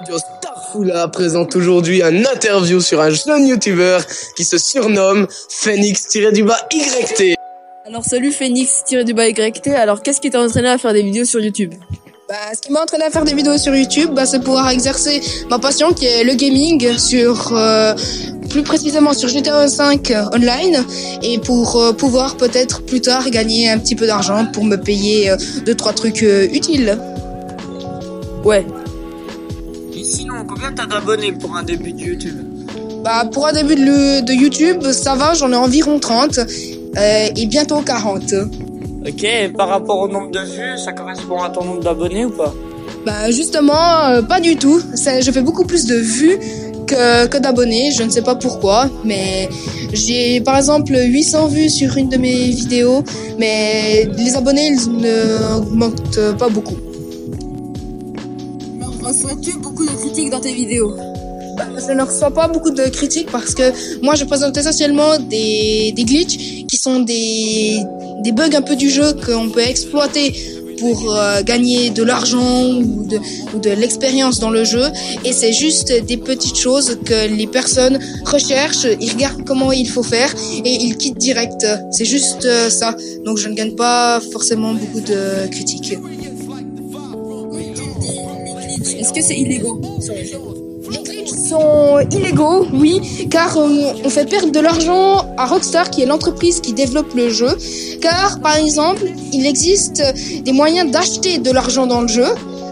Radio Starfoula présente aujourd'hui un interview sur un jeune youtubeur qui se surnomme Phoenix-YT. Alors salut Phoenix-YT, alors qu'est-ce qui t'a entraîné à faire des vidéos sur YouTube? Bah, ce qui m'a entraîné à faire des vidéos sur YouTube, bah, c'est pouvoir exercer ma passion qui est le gaming sur euh, plus précisément sur GTA 5 online et pour euh, pouvoir peut-être plus tard gagner un petit peu d'argent pour me payer euh, deux trois trucs euh, utiles. Ouais. Sinon, combien t'as d'abonnés pour un début de YouTube Bah pour un début de, de YouTube, ça va, j'en ai environ 30 euh, et bientôt 40. Ok, et par rapport au nombre de vues, ça correspond à ton nombre d'abonnés ou pas Bah justement, euh, pas du tout. Ça, je fais beaucoup plus de vues que, que d'abonnés. Je ne sais pas pourquoi, mais j'ai par exemple 800 vues sur une de mes vidéos, mais les abonnés ils ne augmentent pas beaucoup. Reçois-tu beaucoup de critiques dans tes vidéos je ne reçois pas beaucoup de critiques parce que moi je présente essentiellement des, des glitches qui sont des, des bugs un peu du jeu qu'on peut exploiter pour euh, gagner de l'argent ou de, ou de l'expérience dans le jeu et c'est juste des petites choses que les personnes recherchent, ils regardent comment il faut faire et ils quittent direct. C'est juste euh, ça. Donc je ne gagne pas forcément beaucoup de critiques. Est-ce que c'est illégaux sur les glitches sont illégaux, oui, car euh, on fait perdre de l'argent à Rockstar, qui est l'entreprise qui développe le jeu. Car, par exemple, il existe des moyens d'acheter de l'argent dans le jeu.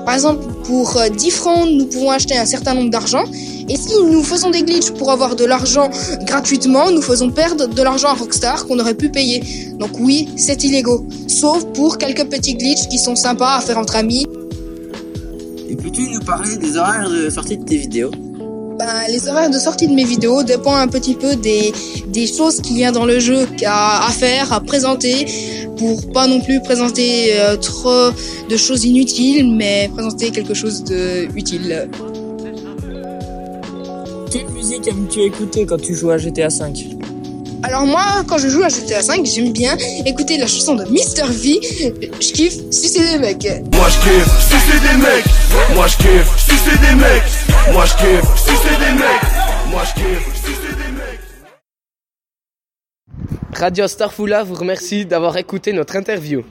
Par exemple, pour euh, 10 francs, nous pouvons acheter un certain nombre d'argent. Et si nous faisons des glitches pour avoir de l'argent gratuitement, nous faisons perdre de l'argent à Rockstar qu'on aurait pu payer. Donc oui, c'est illégaux. Sauf pour quelques petits glitches qui sont sympas à faire entre amis. Peux-tu nous parler des horaires de sortie de tes vidéos? Ben, les horaires de sortie de mes vidéos dépendent un petit peu des, des choses qu'il y a dans le jeu à, à faire, à présenter, pour pas non plus présenter euh, trop de choses inutiles, mais présenter quelque chose de utile. Quelle musique aimes-tu écouter quand tu joues à GTA V Alors moi, quand je joue à GTA V, j'aime bien écouter la chanson de Mr. V. Je kiffe sucer des mecs. Moi je kiffe sucer des mecs Moi je kiffe sucer des mecs Moi je kiffe sucer des mecs Moi je kiffe sucer des mecs Radio Starfoula vous remercie d'avoir écouté notre interview.